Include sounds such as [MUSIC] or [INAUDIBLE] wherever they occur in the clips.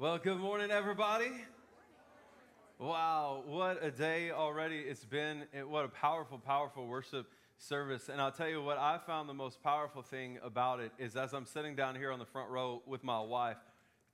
Well, good morning, everybody. Wow, what a day already it's been. What a powerful, powerful worship service. And I'll tell you what I found the most powerful thing about it is as I'm sitting down here on the front row with my wife,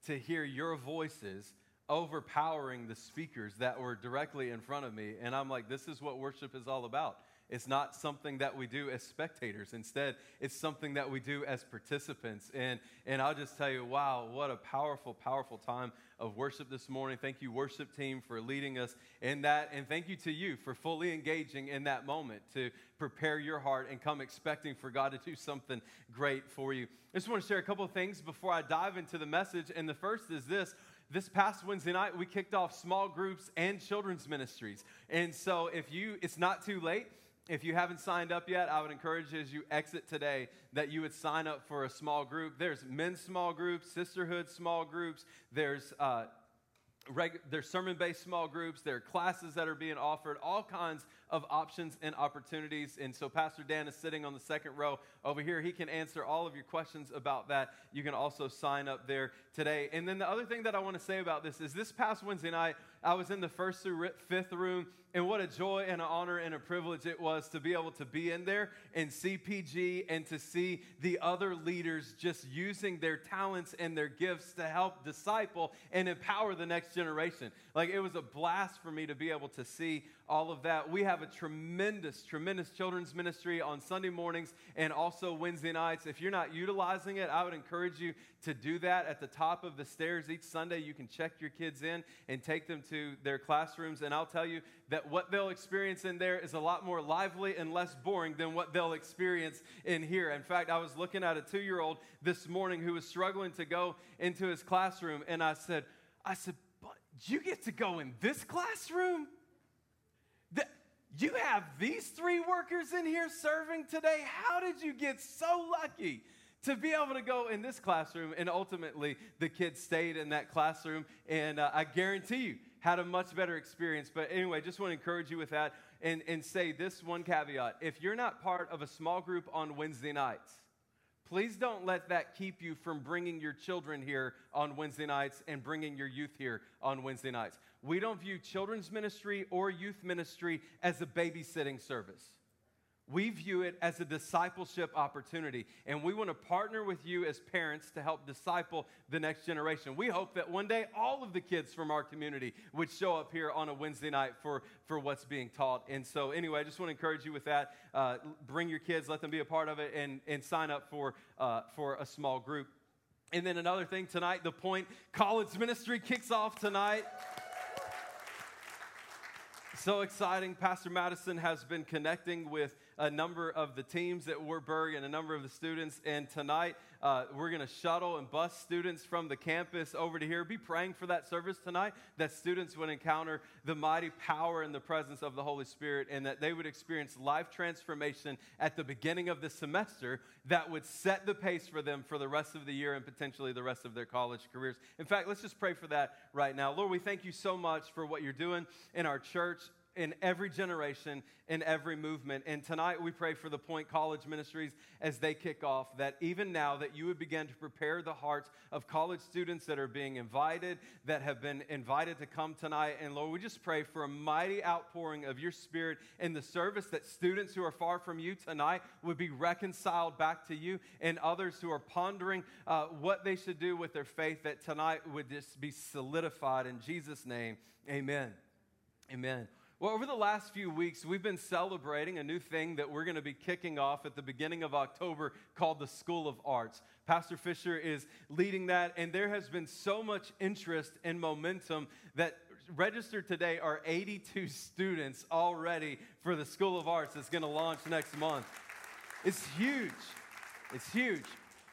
to hear your voices overpowering the speakers that were directly in front of me. And I'm like, this is what worship is all about. It's not something that we do as spectators. Instead, it's something that we do as participants. And, and I'll just tell you, wow, what a powerful, powerful time of worship this morning. Thank you, worship team, for leading us in that. And thank you to you for fully engaging in that moment to prepare your heart and come expecting for God to do something great for you. I just want to share a couple of things before I dive into the message. And the first is this this past Wednesday night, we kicked off small groups and children's ministries. And so, if you, it's not too late if you haven't signed up yet, I would encourage you as you exit today that you would sign up for a small group. There's men's small groups, sisterhood small groups, there's uh, Reg- there's sermon based small groups, there are classes that are being offered, all kinds of options and opportunities. And so, Pastor Dan is sitting on the second row over here. He can answer all of your questions about that. You can also sign up there today. And then, the other thing that I want to say about this is this past Wednesday night, I was in the first through fifth room, and what a joy and an honor and a privilege it was to be able to be in there and see PG and to see the other leaders just using their talents and their gifts to help disciple and empower the next generation. Like it was a blast for me to be able to see all of that. We have a tremendous, tremendous children's ministry on Sunday mornings and also Wednesday nights. If you're not utilizing it, I would encourage you to do that at the top of the stairs each Sunday. You can check your kids in and take them to their classrooms. And I'll tell you that what they'll experience in there is a lot more lively and less boring than what they'll experience in here. In fact, I was looking at a two year old this morning who was struggling to go into his classroom, and I said, I said, but you get to go in this classroom? That, you have these three workers in here serving today? How did you get so lucky? to be able to go in this classroom and ultimately the kids stayed in that classroom and uh, i guarantee you had a much better experience but anyway just want to encourage you with that and, and say this one caveat if you're not part of a small group on wednesday nights Please don't let that keep you from bringing your children here on Wednesday nights and bringing your youth here on Wednesday nights. We don't view children's ministry or youth ministry as a babysitting service. We view it as a discipleship opportunity, and we want to partner with you as parents to help disciple the next generation. We hope that one day all of the kids from our community would show up here on a Wednesday night for, for what's being taught. And so, anyway, I just want to encourage you with that. Uh, bring your kids, let them be a part of it, and, and sign up for, uh, for a small group. And then another thing tonight, the Point College Ministry kicks off tonight. So exciting. Pastor Madison has been connecting with a number of the teams at Wartburg and a number of the students. And tonight, uh, we're going to shuttle and bus students from the campus over to here. Be praying for that service tonight that students would encounter the mighty power and the presence of the Holy Spirit and that they would experience life transformation at the beginning of the semester that would set the pace for them for the rest of the year and potentially the rest of their college careers. In fact, let's just pray for that right now. Lord, we thank you so much for what you're doing in our church in every generation, in every movement. And tonight we pray for the Point College Ministries as they kick off that even now that you would begin to prepare the hearts of college students that are being invited, that have been invited to come tonight. And Lord, we just pray for a mighty outpouring of your spirit in the service that students who are far from you tonight would be reconciled back to you and others who are pondering uh, what they should do with their faith that tonight would just be solidified in Jesus' name. Amen. Amen. Well, over the last few weeks, we've been celebrating a new thing that we're going to be kicking off at the beginning of October called the School of Arts. Pastor Fisher is leading that, and there has been so much interest and momentum that registered today are 82 students already for the School of Arts that's going to launch next month. It's huge. It's huge.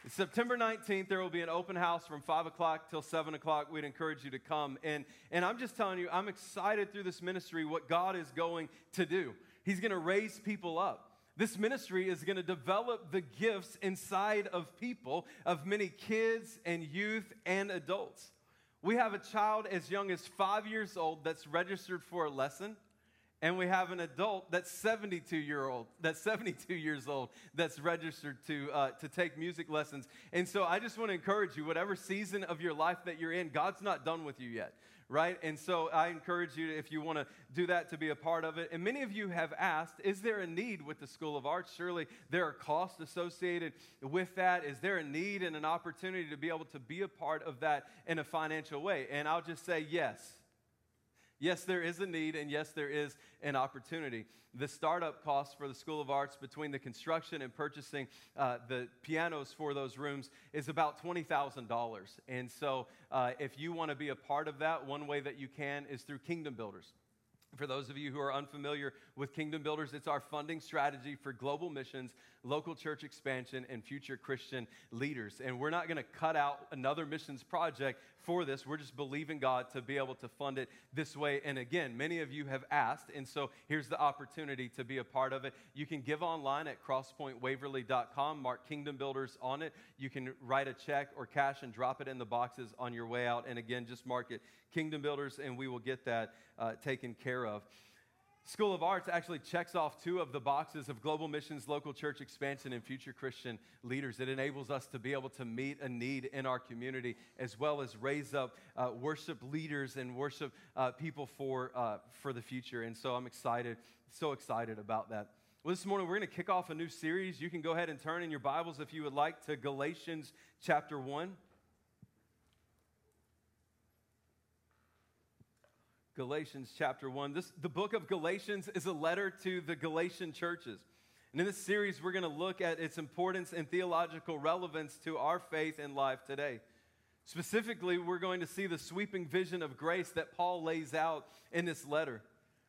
September 19th, there will be an open house from 5 o'clock till 7 o'clock. We'd encourage you to come. And, and I'm just telling you, I'm excited through this ministry what God is going to do. He's going to raise people up. This ministry is going to develop the gifts inside of people, of many kids and youth and adults. We have a child as young as five years old that's registered for a lesson and we have an adult that's 72 year old that's 72 years old that's registered to uh, to take music lessons. And so i just want to encourage you whatever season of your life that you're in god's not done with you yet right? And so i encourage you if you want to do that to be a part of it. And many of you have asked is there a need with the school of arts? Surely there are costs associated with that. Is there a need and an opportunity to be able to be a part of that in a financial way? And i'll just say yes Yes, there is a need, and yes, there is an opportunity. The startup cost for the School of Arts between the construction and purchasing uh, the pianos for those rooms is about $20,000. And so, uh, if you want to be a part of that, one way that you can is through Kingdom Builders. For those of you who are unfamiliar with Kingdom Builders, it's our funding strategy for global missions, local church expansion, and future Christian leaders. And we're not going to cut out another missions project for this. We're just believing God to be able to fund it this way. And again, many of you have asked, and so here's the opportunity to be a part of it. You can give online at crosspointwaverly.com, mark Kingdom Builders on it. You can write a check or cash and drop it in the boxes on your way out. And again, just mark it Kingdom Builders, and we will get that uh, taken care of. School of Arts actually checks off two of the boxes of global missions, local church expansion, and future Christian leaders. It enables us to be able to meet a need in our community as well as raise up uh, worship leaders and worship uh, people for, uh, for the future. And so I'm excited, so excited about that. Well, this morning we're going to kick off a new series. You can go ahead and turn in your Bibles if you would like to Galatians chapter 1. Galatians chapter 1. This, the book of Galatians is a letter to the Galatian churches. And in this series, we're going to look at its importance and theological relevance to our faith and life today. Specifically, we're going to see the sweeping vision of grace that Paul lays out in this letter.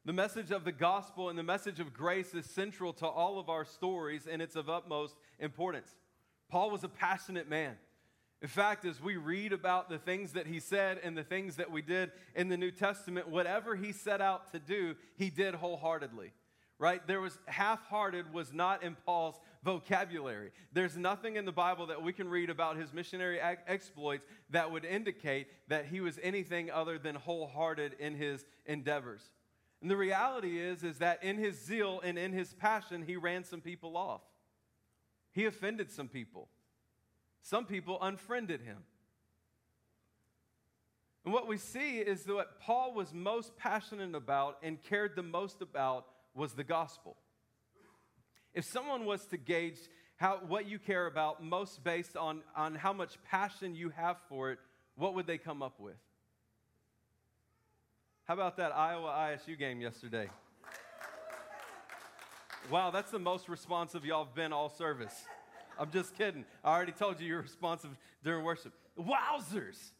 The message of the gospel and the message of grace is central to all of our stories, and it's of utmost importance. Paul was a passionate man. In fact, as we read about the things that he said and the things that we did in the New Testament, whatever he set out to do, he did wholeheartedly. Right? There was half hearted was not in Paul's vocabulary. There's nothing in the Bible that we can read about his missionary exploits that would indicate that he was anything other than wholehearted in his endeavors. And the reality is is that in his zeal and in his passion he ran some people off. He offended some people. Some people unfriended him. And what we see is that what Paul was most passionate about and cared the most about was the gospel. If someone was to gauge how, what you care about most based on, on how much passion you have for it, what would they come up with? How about that Iowa ISU game yesterday? Wow, that's the most responsive y'all have been all service. I'm just kidding. I already told you you're responsive during worship. Wowzers!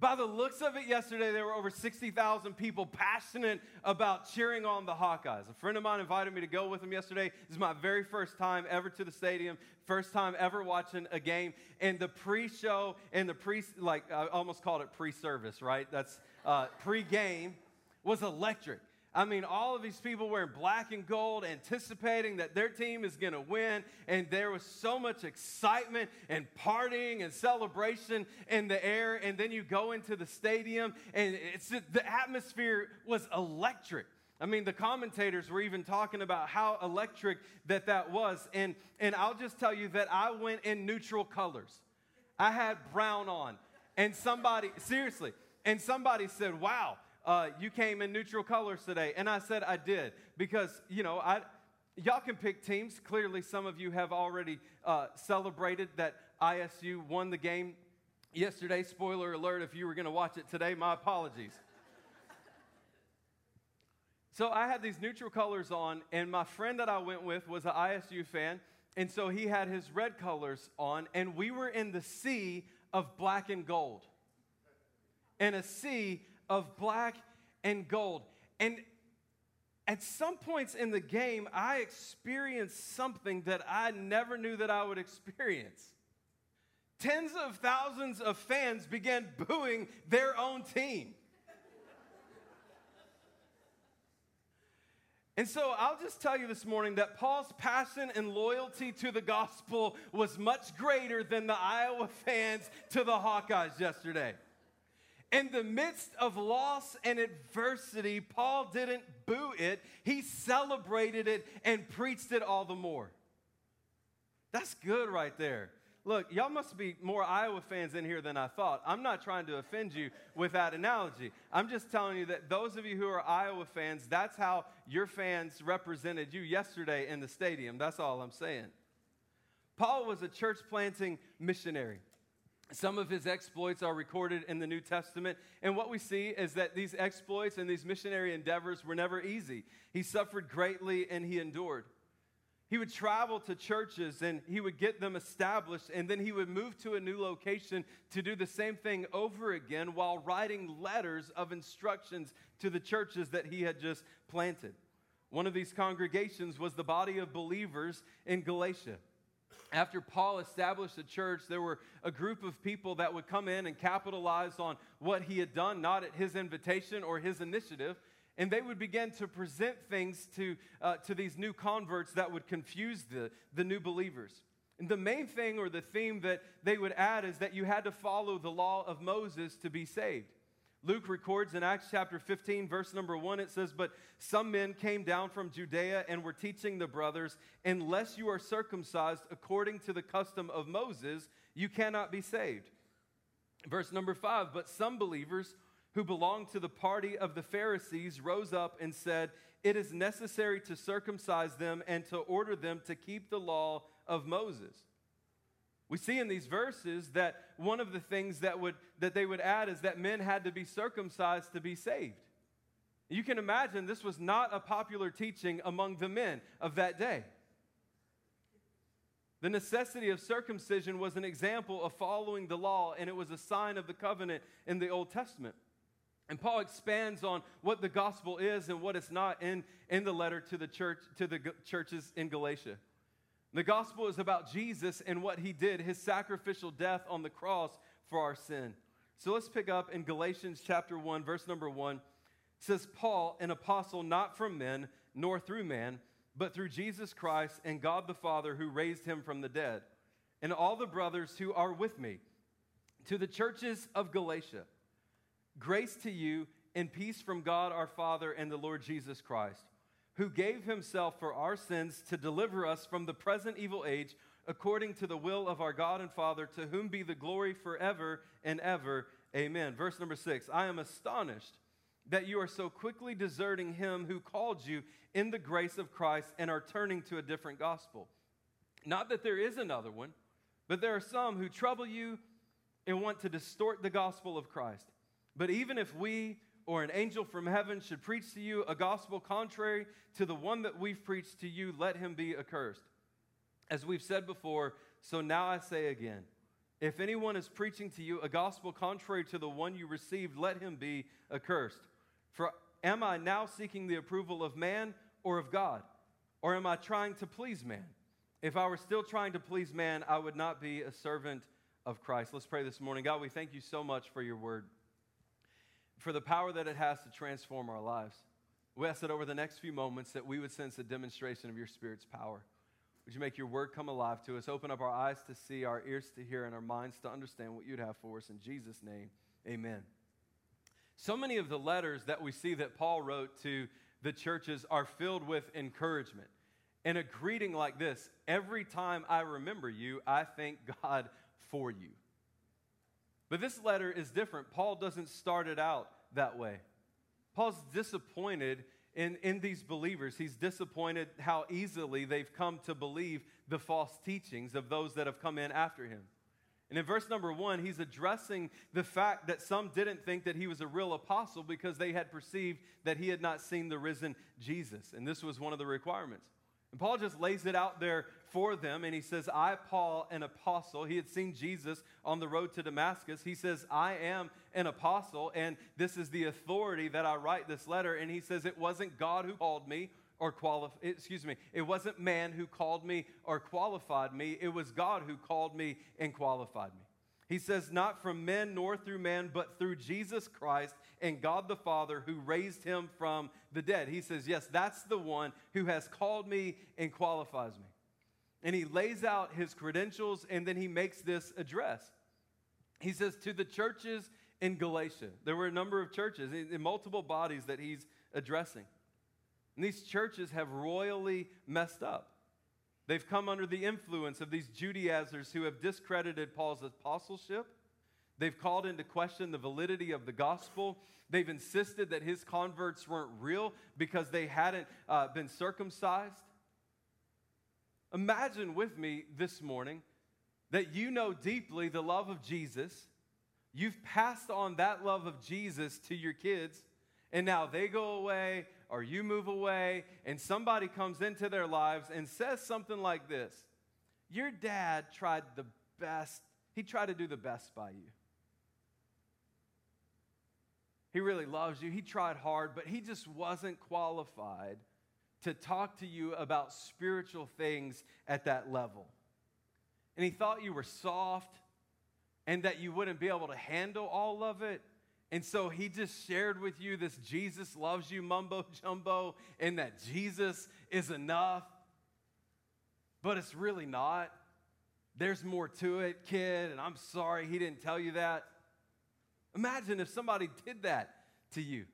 By the looks of it, yesterday there were over 60,000 people passionate about cheering on the Hawkeyes. A friend of mine invited me to go with him yesterday. This is my very first time ever to the stadium, first time ever watching a game. And the pre-show and the pre, like I almost called it pre-service, right? That's uh, pre-game was electric. I mean, all of these people wearing black and gold, anticipating that their team is going to win. And there was so much excitement and partying and celebration in the air. And then you go into the stadium, and it's the atmosphere was electric. I mean, the commentators were even talking about how electric that that was. And, and I'll just tell you that I went in neutral colors. I had brown on. And somebody, seriously, and somebody said, wow, uh, you came in neutral colors today. And I said, I did. Because, you know, I, y'all can pick teams. Clearly, some of you have already uh, celebrated that ISU won the game yesterday. Spoiler alert if you were going to watch it today, my apologies. [LAUGHS] so I had these neutral colors on, and my friend that I went with was an ISU fan. And so he had his red colors on, and we were in the sea of black and gold. In a sea of black and gold. And at some points in the game, I experienced something that I never knew that I would experience. tens of thousands of fans began booing their own team. And so I'll just tell you this morning that Paul's passion and loyalty to the gospel was much greater than the Iowa fans to the Hawkeyes yesterday. In the midst of loss and adversity, Paul didn't boo it, he celebrated it and preached it all the more. That's good right there. Look, y'all must be more Iowa fans in here than I thought. I'm not trying to offend you with that analogy. I'm just telling you that those of you who are Iowa fans, that's how your fans represented you yesterday in the stadium. That's all I'm saying. Paul was a church planting missionary. Some of his exploits are recorded in the New Testament. And what we see is that these exploits and these missionary endeavors were never easy. He suffered greatly and he endured. He would travel to churches and he would get them established, and then he would move to a new location to do the same thing over again while writing letters of instructions to the churches that he had just planted. One of these congregations was the body of believers in Galatia. After Paul established the church, there were a group of people that would come in and capitalize on what he had done, not at his invitation or his initiative and they would begin to present things to, uh, to these new converts that would confuse the, the new believers. And the main thing or the theme that they would add is that you had to follow the law of Moses to be saved. Luke records in Acts chapter 15, verse number 1, it says, But some men came down from Judea and were teaching the brothers, Unless you are circumcised according to the custom of Moses, you cannot be saved. Verse number 5, But some believers who belonged to the party of the Pharisees, rose up and said, It is necessary to circumcise them and to order them to keep the law of Moses. We see in these verses that one of the things that, would, that they would add is that men had to be circumcised to be saved. You can imagine this was not a popular teaching among the men of that day. The necessity of circumcision was an example of following the law, and it was a sign of the covenant in the Old Testament. And Paul expands on what the gospel is and what it's not in, in the letter to the church to the churches in Galatia. The gospel is about Jesus and what he did, his sacrificial death on the cross for our sin. So let's pick up in Galatians chapter 1, verse number 1. It says, Paul, an apostle not from men, nor through man, but through Jesus Christ and God the Father who raised him from the dead, and all the brothers who are with me, to the churches of Galatia. Grace to you and peace from God our Father and the Lord Jesus Christ, who gave himself for our sins to deliver us from the present evil age, according to the will of our God and Father, to whom be the glory forever and ever. Amen. Verse number six I am astonished that you are so quickly deserting him who called you in the grace of Christ and are turning to a different gospel. Not that there is another one, but there are some who trouble you and want to distort the gospel of Christ. But even if we or an angel from heaven should preach to you a gospel contrary to the one that we've preached to you, let him be accursed. As we've said before, so now I say again if anyone is preaching to you a gospel contrary to the one you received, let him be accursed. For am I now seeking the approval of man or of God? Or am I trying to please man? If I were still trying to please man, I would not be a servant of Christ. Let's pray this morning. God, we thank you so much for your word for the power that it has to transform our lives. We ask that over the next few moments that we would sense a demonstration of your Spirit's power. Would you make your word come alive to us? Open up our eyes to see, our ears to hear, and our minds to understand what you'd have for us. In Jesus' name, amen. So many of the letters that we see that Paul wrote to the churches are filled with encouragement. And a greeting like this every time I remember you, I thank God for you. But this letter is different. Paul doesn't start it out that way. Paul's disappointed in, in these believers. He's disappointed how easily they've come to believe the false teachings of those that have come in after him. And in verse number one, he's addressing the fact that some didn't think that he was a real apostle because they had perceived that he had not seen the risen Jesus. And this was one of the requirements. And Paul just lays it out there for them, and he says, I, Paul, an apostle. He had seen Jesus on the road to Damascus. He says, I am an apostle, and this is the authority that I write this letter. And he says, It wasn't God who called me or qualified, excuse me, it wasn't man who called me or qualified me. It was God who called me and qualified me. He says, Not from men nor through man, but through Jesus Christ and God the Father who raised him from the dead. He says, Yes, that's the one who has called me and qualifies me. And he lays out his credentials and then he makes this address. He says, To the churches in Galatia, there were a number of churches in multiple bodies that he's addressing. And these churches have royally messed up. They've come under the influence of these Judaizers who have discredited Paul's apostleship. They've called into question the validity of the gospel. They've insisted that his converts weren't real because they hadn't uh, been circumcised. Imagine with me this morning that you know deeply the love of Jesus. You've passed on that love of Jesus to your kids, and now they go away or you move away and somebody comes into their lives and says something like this Your dad tried the best, he tried to do the best by you. He really loves you. He tried hard, but he just wasn't qualified to talk to you about spiritual things at that level. And he thought you were soft and that you wouldn't be able to handle all of it. And so he just shared with you this Jesus loves you mumbo [LAUGHS] jumbo and that Jesus is enough. But it's really not. There's more to it, kid, and I'm sorry he didn't tell you that. Imagine if somebody did that to you.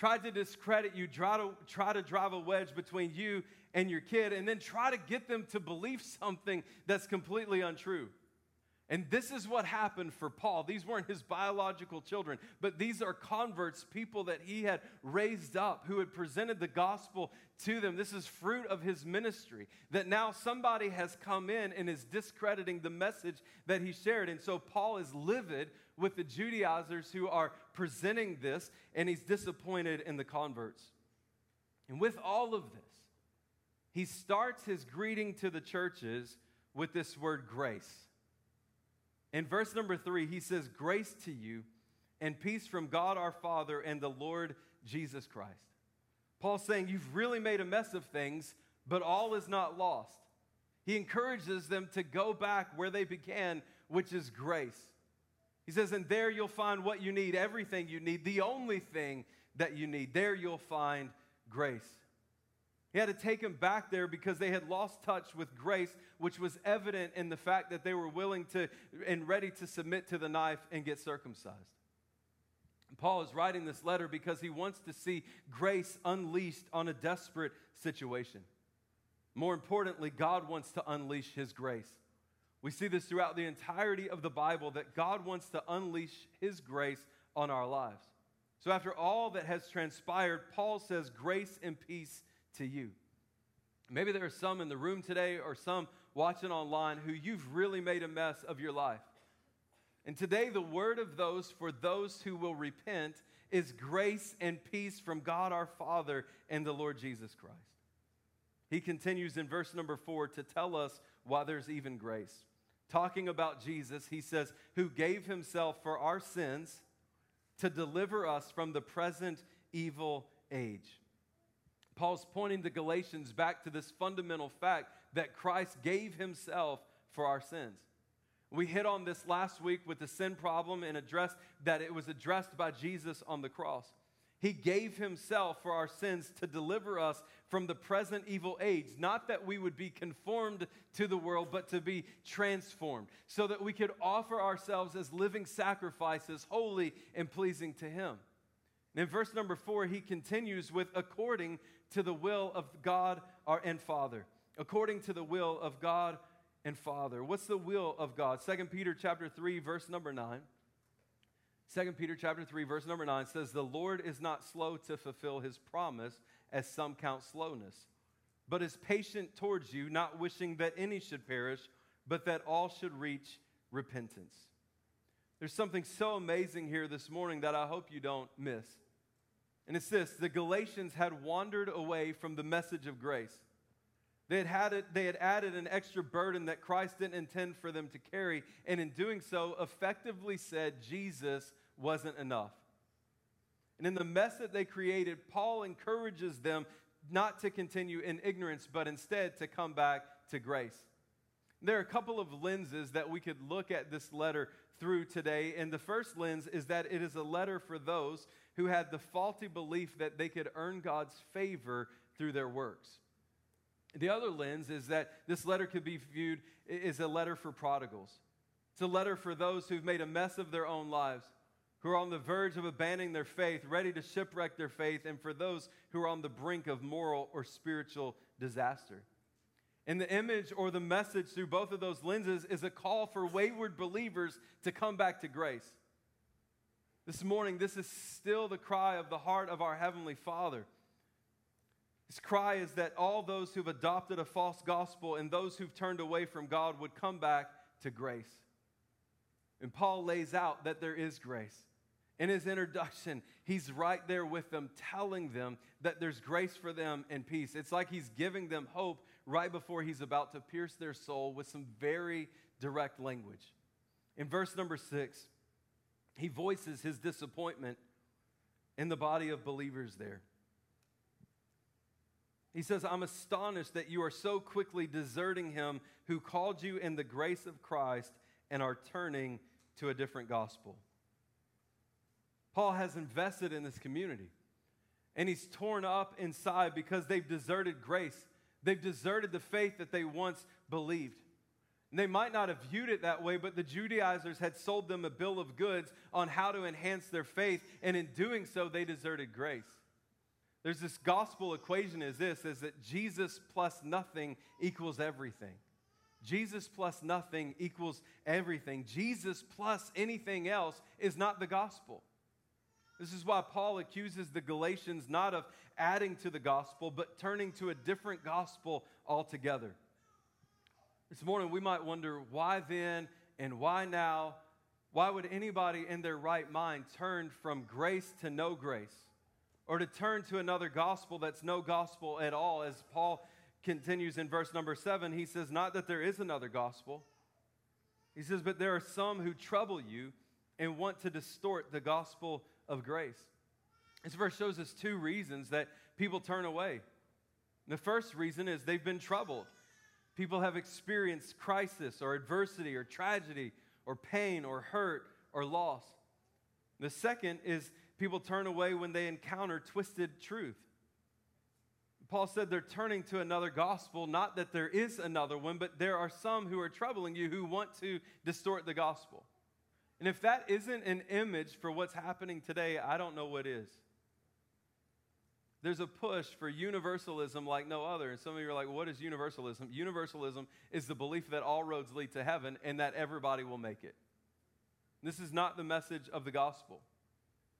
Tried to discredit you, try to, try to drive a wedge between you and your kid, and then try to get them to believe [LAUGHS] something that's completely untrue. And this is what happened for Paul. These weren't his biological children, but these are converts, people that he had raised up, who had presented the gospel to them. This is fruit of his ministry. That now somebody has come in and is discrediting the message that he shared. And so Paul is livid with the Judaizers who are presenting this, and he's disappointed in the converts. And with all of this, he starts his greeting to the churches with this word grace. In verse number three, he says, Grace to you and peace from God our Father and the Lord Jesus Christ. Paul's saying, You've really made a mess of things, but all is not lost. He encourages them to go back where they began, which is grace. He says, And there you'll find what you need, everything you need, the only thing that you need. There you'll find grace. He had to take him back there because they had lost touch with grace, which was evident in the fact that they were willing to and ready to submit to the knife and get circumcised. Paul is writing this letter because he wants to see grace unleashed on a desperate situation. More importantly, God wants to unleash his grace. We see this throughout the entirety of the Bible that God wants to unleash his grace on our lives. So, after all that has transpired, Paul says, Grace and peace to you. Maybe there are some in the room today or some watching online who you've really made a mess of your life. And today, the word of those for those who will repent is grace and peace from God our Father and the Lord Jesus Christ. He continues in verse number four to tell us why there's even grace. Talking about Jesus, he says, who gave himself for our sins to deliver us from the present evil age. Paul's pointing the Galatians back to this fundamental fact that Christ gave himself for our sins. We hit on this last week with the sin problem and addressed that it was addressed by Jesus on the cross. He gave himself for our sins to deliver us from the present evil age, not that we would be conformed to the world, but to be transformed, so that we could offer ourselves as living sacrifices, holy and pleasing to him. And in verse number four, he continues with according to the will of God our, and Father. According to the will of God and Father. What's the will of God? 2 Peter chapter 3, verse number 9. 2 Peter chapter 3, verse number 9 says, The Lord is not slow to fulfill his promise, as some count slowness, but is patient towards you, not wishing that any should perish, but that all should reach repentance. There's something so amazing here this morning that I hope you don't miss. And it's this the Galatians had wandered away from the message of grace. They had, had it, they had added an extra burden that Christ didn't intend for them to carry, and in doing so, effectively said Jesus wasn't enough. And in the mess that they created, Paul encourages them not to continue in ignorance, but instead to come back to grace. There are a couple of lenses that we could look at this letter through today. And the first lens is that it is a letter for those who had the faulty belief that they could earn God's favor through their works. The other lens is that this letter could be viewed as a letter for prodigals. It's a letter for those who've made a mess of their own lives, who are on the verge of abandoning their faith, ready to shipwreck their faith, and for those who are on the brink of moral or spiritual disaster. And the image or the message through both of those lenses is a call for wayward believers to come back to grace. This morning, this is still the cry of the heart of our Heavenly Father. His cry is that all those who've adopted a false gospel and those who've turned away from God would come back to grace. And Paul lays out that there is grace. In his introduction, he's right there with them, telling them that there's grace for them and peace. It's like he's giving them hope right before he's about to pierce their soul with some very direct language. In verse number six, he voices his disappointment in the body of believers there. He says, I'm astonished that you are so quickly deserting him who called you in the grace of Christ and are turning to a different gospel. Paul has invested in this community and he's torn up inside because they've deserted grace. They've deserted the faith that they once believed. And they might not have viewed it that way, but the Judaizers had sold them a bill of goods on how to enhance their faith, and in doing so, they deserted grace. There's this gospel equation is this is that Jesus plus nothing equals everything. Jesus plus nothing equals everything. Jesus plus anything else is not the gospel. This is why Paul accuses the Galatians not of adding to the gospel, but turning to a different gospel altogether. This morning, we might wonder why then and why now? Why would anybody in their right mind turn from grace to no grace? Or to turn to another gospel that's no gospel at all? As Paul continues in verse number seven, he says, Not that there is another gospel. He says, But there are some who trouble you and want to distort the gospel of grace. This verse shows us two reasons that people turn away. The first reason is they've been troubled. People have experienced crisis or adversity or tragedy or pain or hurt or loss. The second is people turn away when they encounter twisted truth. Paul said they're turning to another gospel, not that there is another one, but there are some who are troubling you who want to distort the gospel. And if that isn't an image for what's happening today, I don't know what is. There's a push for universalism like no other. And some of you are like, what is universalism? Universalism is the belief that all roads lead to heaven and that everybody will make it. This is not the message of the gospel.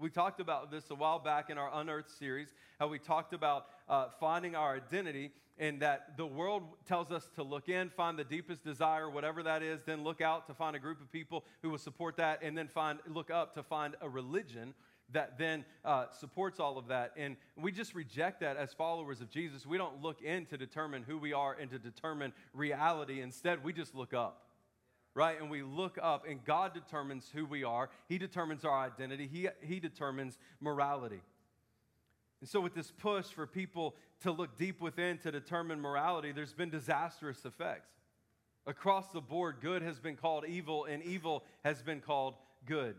We talked about this a while back in our Unearthed series, how we talked about uh, finding our identity and that the world tells us to look in, find the deepest desire, whatever that is, then look out to find a group of people who will support that, and then find, look up to find a religion that then uh, supports all of that. And we just reject that as followers of Jesus. We don't look in to determine who we are and to determine reality. Instead, we just look up right? And we look up, and God determines who we are. He determines our identity, He, he determines morality. And so, with this push for people to look deep within to determine morality, there's been disastrous effects. Across the board, good has been called evil, and evil has been called good.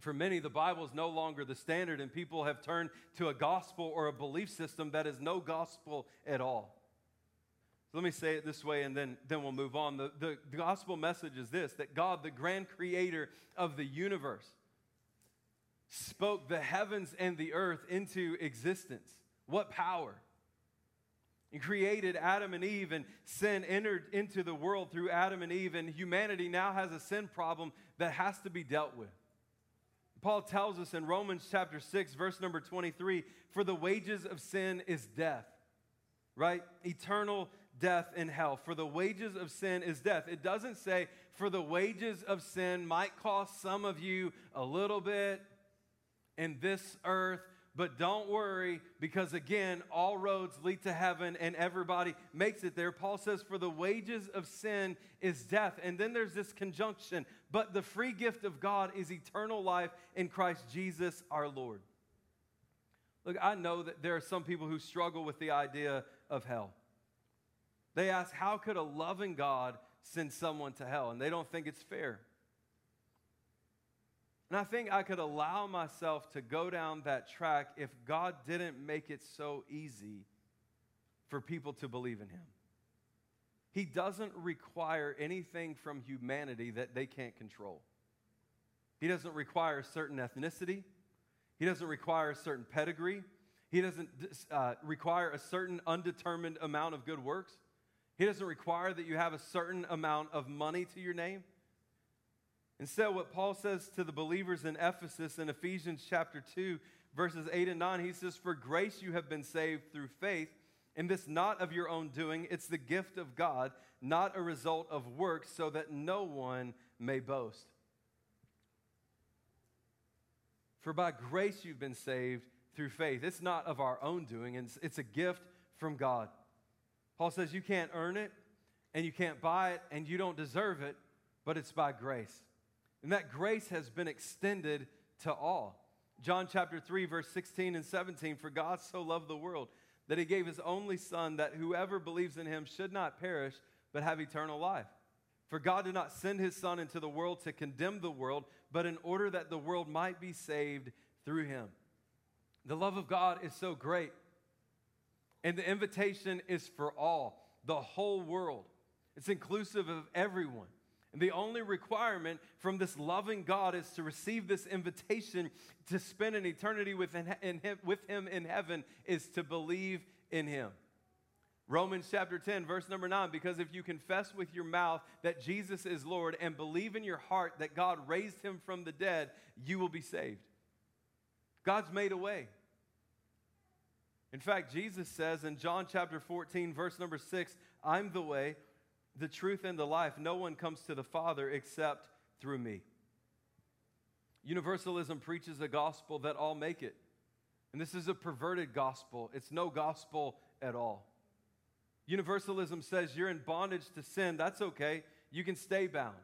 For many, the Bible is no longer the standard, and people have turned to a gospel or a belief system that is no gospel at all. Let me say it this way and then, then we'll move on. The, the, the gospel message is this that God, the grand creator of the universe, spoke the heavens and the earth into existence. What power! He created Adam and Eve, and sin entered into the world through Adam and Eve, and humanity now has a sin problem that has to be dealt with. Paul tells us in Romans chapter 6, verse number 23 for the wages of sin is death, right? Eternal death and hell. For the wages of sin is death. It doesn't say, for the wages of sin might cost some of you a little bit in this earth, but don't worry because again, all roads lead to heaven and everybody makes it there. Paul says, for the wages of sin is death. And then there's this conjunction, but the free gift of God is eternal life in Christ Jesus our Lord. Look, I know that there are some people who struggle with the idea of hell. They ask, how could a loving God send someone to hell, and they don't think it's fair. And I think I could allow myself to go down that track if God didn't make it so easy for people to believe in Him. He doesn't require anything from humanity that they can't control. He doesn't require a certain ethnicity, He doesn't require a certain pedigree, He doesn't uh, require a certain undetermined amount of good works. He doesn't require that you have a certain amount of money to your name. Instead, what Paul says to the believers in Ephesus in Ephesians chapter 2, verses 8 and 9, he says, For grace you have been saved through faith, and this not of your own doing, it's the gift of God, not a result of works, so that no one may boast. For by grace you've been saved through faith. It's not of our own doing, it's, it's a gift from God. Paul says you can't earn it, and you can't buy it, and you don't deserve it, but it's by grace. And that grace has been extended to all. John chapter 3, verse 16 and 17 For God so loved the world that he gave his only Son, that whoever believes in him should not perish, but have eternal life. For God did not send his Son into the world to condemn the world, but in order that the world might be saved through him. The love of God is so great, and the invitation is for all, the whole world. It's inclusive of everyone. And the only requirement from this loving God is to receive this invitation to spend an eternity him, with Him in heaven, is to believe in Him. Romans chapter 10, verse number 9 because if you confess with your mouth that Jesus is Lord and believe in your heart that God raised him from the dead, you will be saved. God's made a way. In fact, Jesus says in John chapter 14, verse number 6, I'm the way, the truth and the life. No one comes to the Father except through me. Universalism preaches a gospel that all make it. And this is a perverted gospel, it's no gospel at all. Universalism says you're in bondage to sin. That's okay. You can stay bound.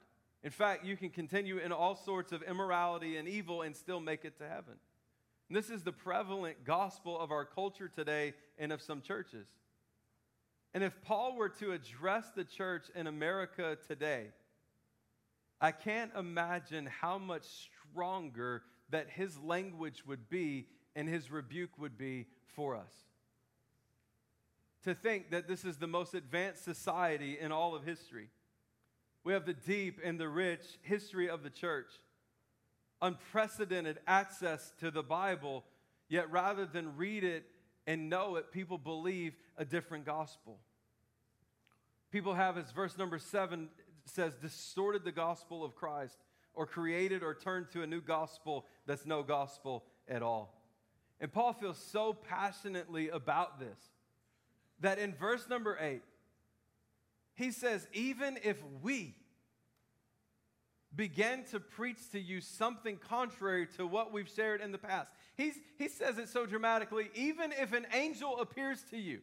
In fact, you can continue in all sorts of immorality and evil and still make it to heaven. And this is the prevalent gospel of our culture today and of some churches. And if Paul were to address the church in America today, I can't imagine how much stronger that his language would be and his rebuke would be for us. To think that this is the most advanced society in all of history. We have the deep and the rich history of the church, unprecedented access to the Bible, yet rather than read it and know it, people believe a different gospel. People have, as verse number seven says, distorted the gospel of Christ or created or turned to a new gospel that's no gospel at all. And Paul feels so passionately about this that in verse number eight, he says, even if we begin to preach to you something contrary to what we've shared in the past, He's, he says it so dramatically, even if an angel appears to you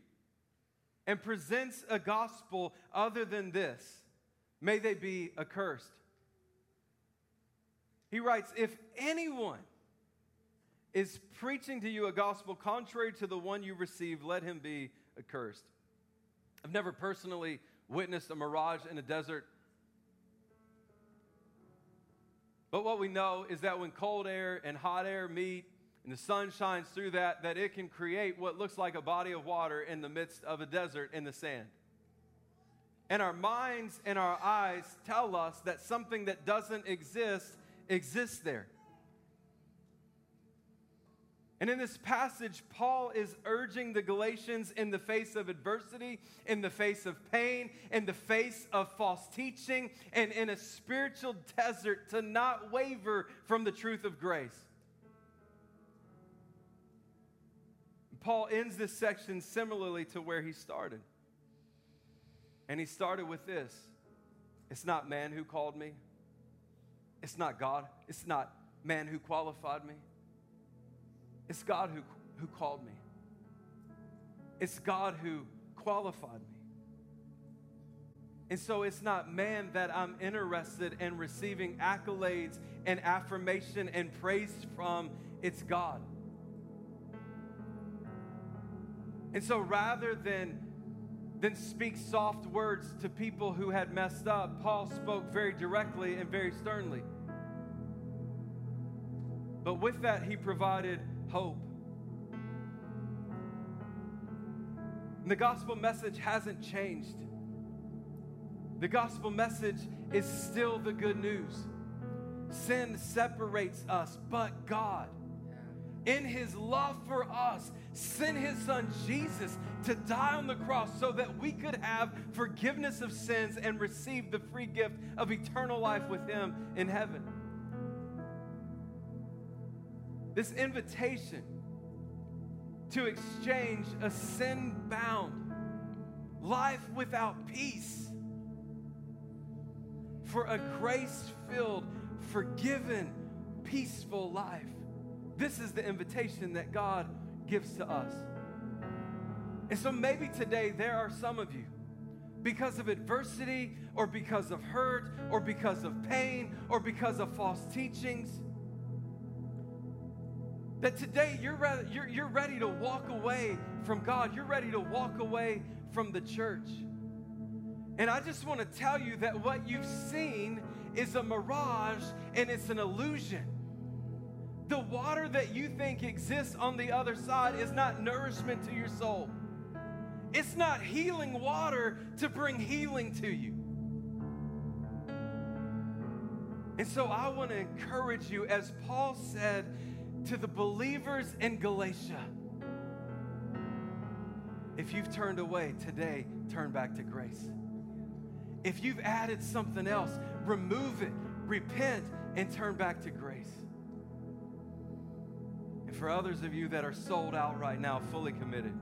and presents a gospel other than this, may they be accursed. He writes, If anyone is preaching to you a gospel contrary to the one you received, let him be accursed. I've never personally witnessed a mirage in a desert. But what we know is that when cold air and hot air meet, and the sun shines through that, that it can create what looks like a body of water in the midst of a desert in the sand. And our minds and our eyes tell us that something that doesn't exist exists there. And in this passage, Paul is urging the Galatians in the face of adversity, in the face of pain, in the face of false teaching, and in a spiritual desert to not waver from the truth of grace. Paul ends this section similarly to where he started. And he started with this It's not man who called me, it's not God, it's not man who qualified me, it's God who, who called me, it's God who qualified me. And so it's not man that I'm interested in receiving accolades and affirmation and praise from, it's God. And so rather than than speak soft words to people who had messed up. Paul spoke very directly and very sternly. But with that, he provided hope. And the gospel message hasn't changed. The gospel message is still the good news. Sin separates us, but God, in his love for us, sent his son Jesus to die on the cross so that we could have forgiveness of sins and receive the free gift of eternal life with him in heaven. This invitation to exchange a sin bound life without peace for a grace filled, forgiven, peaceful life. This is the invitation that God gives to us. And so maybe today there are some of you, because of adversity or because of hurt or because of pain or because of false teachings, that today you're, ready, you're, you're ready to walk away from God. You're ready to walk away from the church. And I just want to tell you that what you've seen is a mirage and it's an illusion. The water that you think exists on the other side is not nourishment to your soul. It's not healing water to bring healing to you. And so I want to encourage you, as Paul said, to the believers in Galatia. If you've turned away today, turn back to grace. If you've added something else, remove it, repent, and turn back to grace. And for others of you that are sold out right now, fully committed,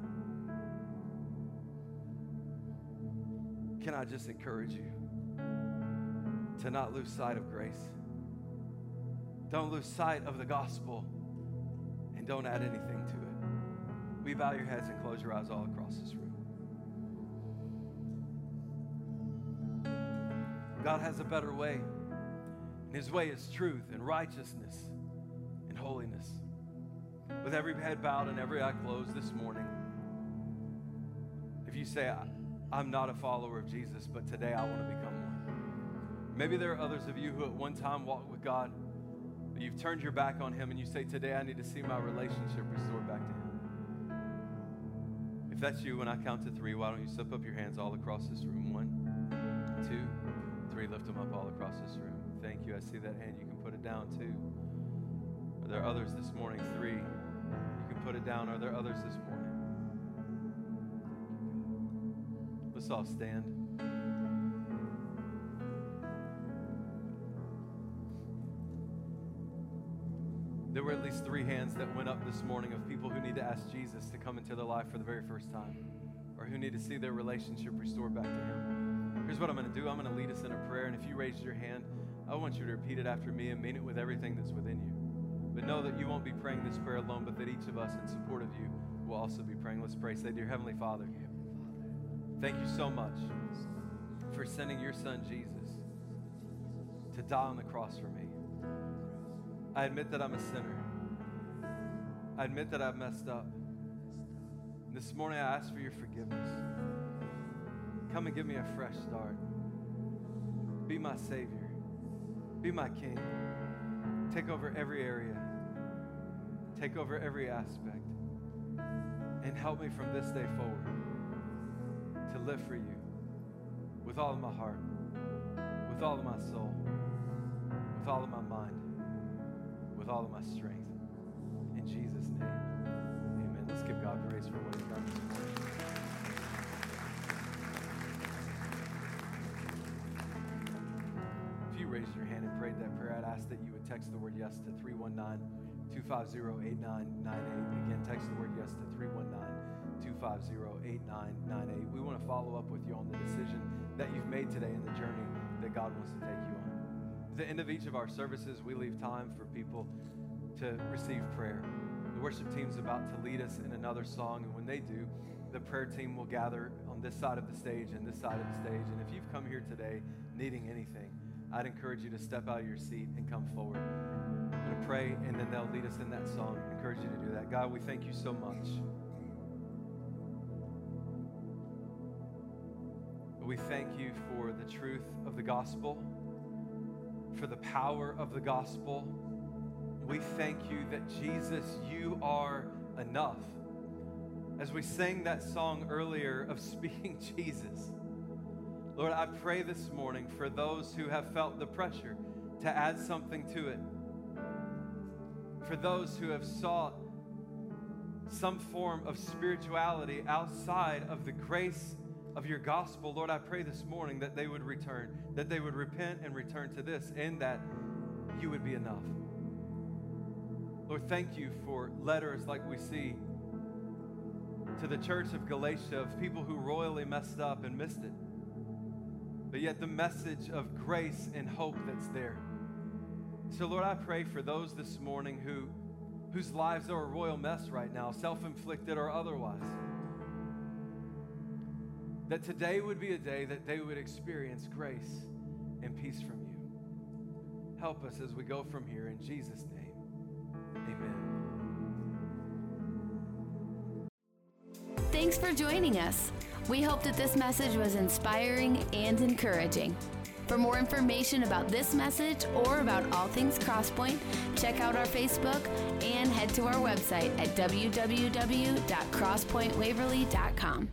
can I just encourage you to not lose sight of grace? Don't lose sight of the gospel don't add anything to it. We bow your heads and close your eyes all across this room. God has a better way. And his way is truth and righteousness and holiness. With every head bowed and every eye closed this morning, if you say, I'm not a follower of Jesus, but today I want to become one. Maybe there are others of you who at one time walked with God you've turned your back on Him and you say, Today I need to see my relationship restored back to Him. If that's you, when I count to three, why don't you slip up your hands all across this room? One, two, three. Lift them up all across this room. Thank you. I see that hand. You can put it down too. Are there others this morning? Three. You can put it down. Are there others this morning? Let's all stand. There were at least three hands that went up this morning of people who need to ask Jesus to come into their life for the very first time or who need to see their relationship restored back to Him. Here's what I'm going to do I'm going to lead us in a prayer. And if you raised your hand, I want you to repeat it after me and mean it with everything that's within you. But know that you won't be praying this prayer alone, but that each of us, in support of you, will also be praying. Let's pray. Say, Dear Heavenly Father, thank you so much for sending your Son, Jesus, to die on the cross for me. I admit that I'm a sinner. I admit that I've messed up. This morning I ask for your forgiveness. Come and give me a fresh start. Be my Savior. Be my King. Take over every area. Take over every aspect. And help me from this day forward to live for you with all of my heart, with all of my soul, with all of my strength. In Jesus' name, amen. Let's give God praise for what he's done this morning. If you raised your hand and prayed that prayer, I'd ask that you would text the word yes to 319 250 8998. Again, text the word yes to 319 250 8998. We want to follow up with you on the decision that you've made today in the journey that God wants to take you the end of each of our services, we leave time for people to receive prayer. The worship team's about to lead us in another song, and when they do, the prayer team will gather on this side of the stage and this side of the stage. And if you've come here today needing anything, I'd encourage you to step out of your seat and come forward. I'm going to pray, and then they'll lead us in that song. I encourage you to do that. God, we thank you so much. We thank you for the truth of the gospel, for the power of the gospel. We thank you that Jesus, you are enough. As we sang that song earlier of speaking [LAUGHS] Jesus, Lord, I pray this morning for those who have felt the pressure to add something to it, for those who have sought some form of spirituality outside of the grace of your gospel, Lord, I pray this morning that they would return, that they would repent and return to this, and that you would be enough. Lord, thank you for letters like we see to the church of Galatia of people who royally messed up and missed it, but yet the message of grace and hope that's there. So, Lord, I pray for those this morning who whose lives are a royal mess right now, self inflicted or otherwise. That today would be a day that they would experience grace and peace from you. Help us as we go from here. In Jesus' name, amen. Thanks for joining us. We hope that this message was inspiring and encouraging. For more information about this message or about all things Crosspoint, check out our Facebook and head to our website at www.crosspointwaverly.com.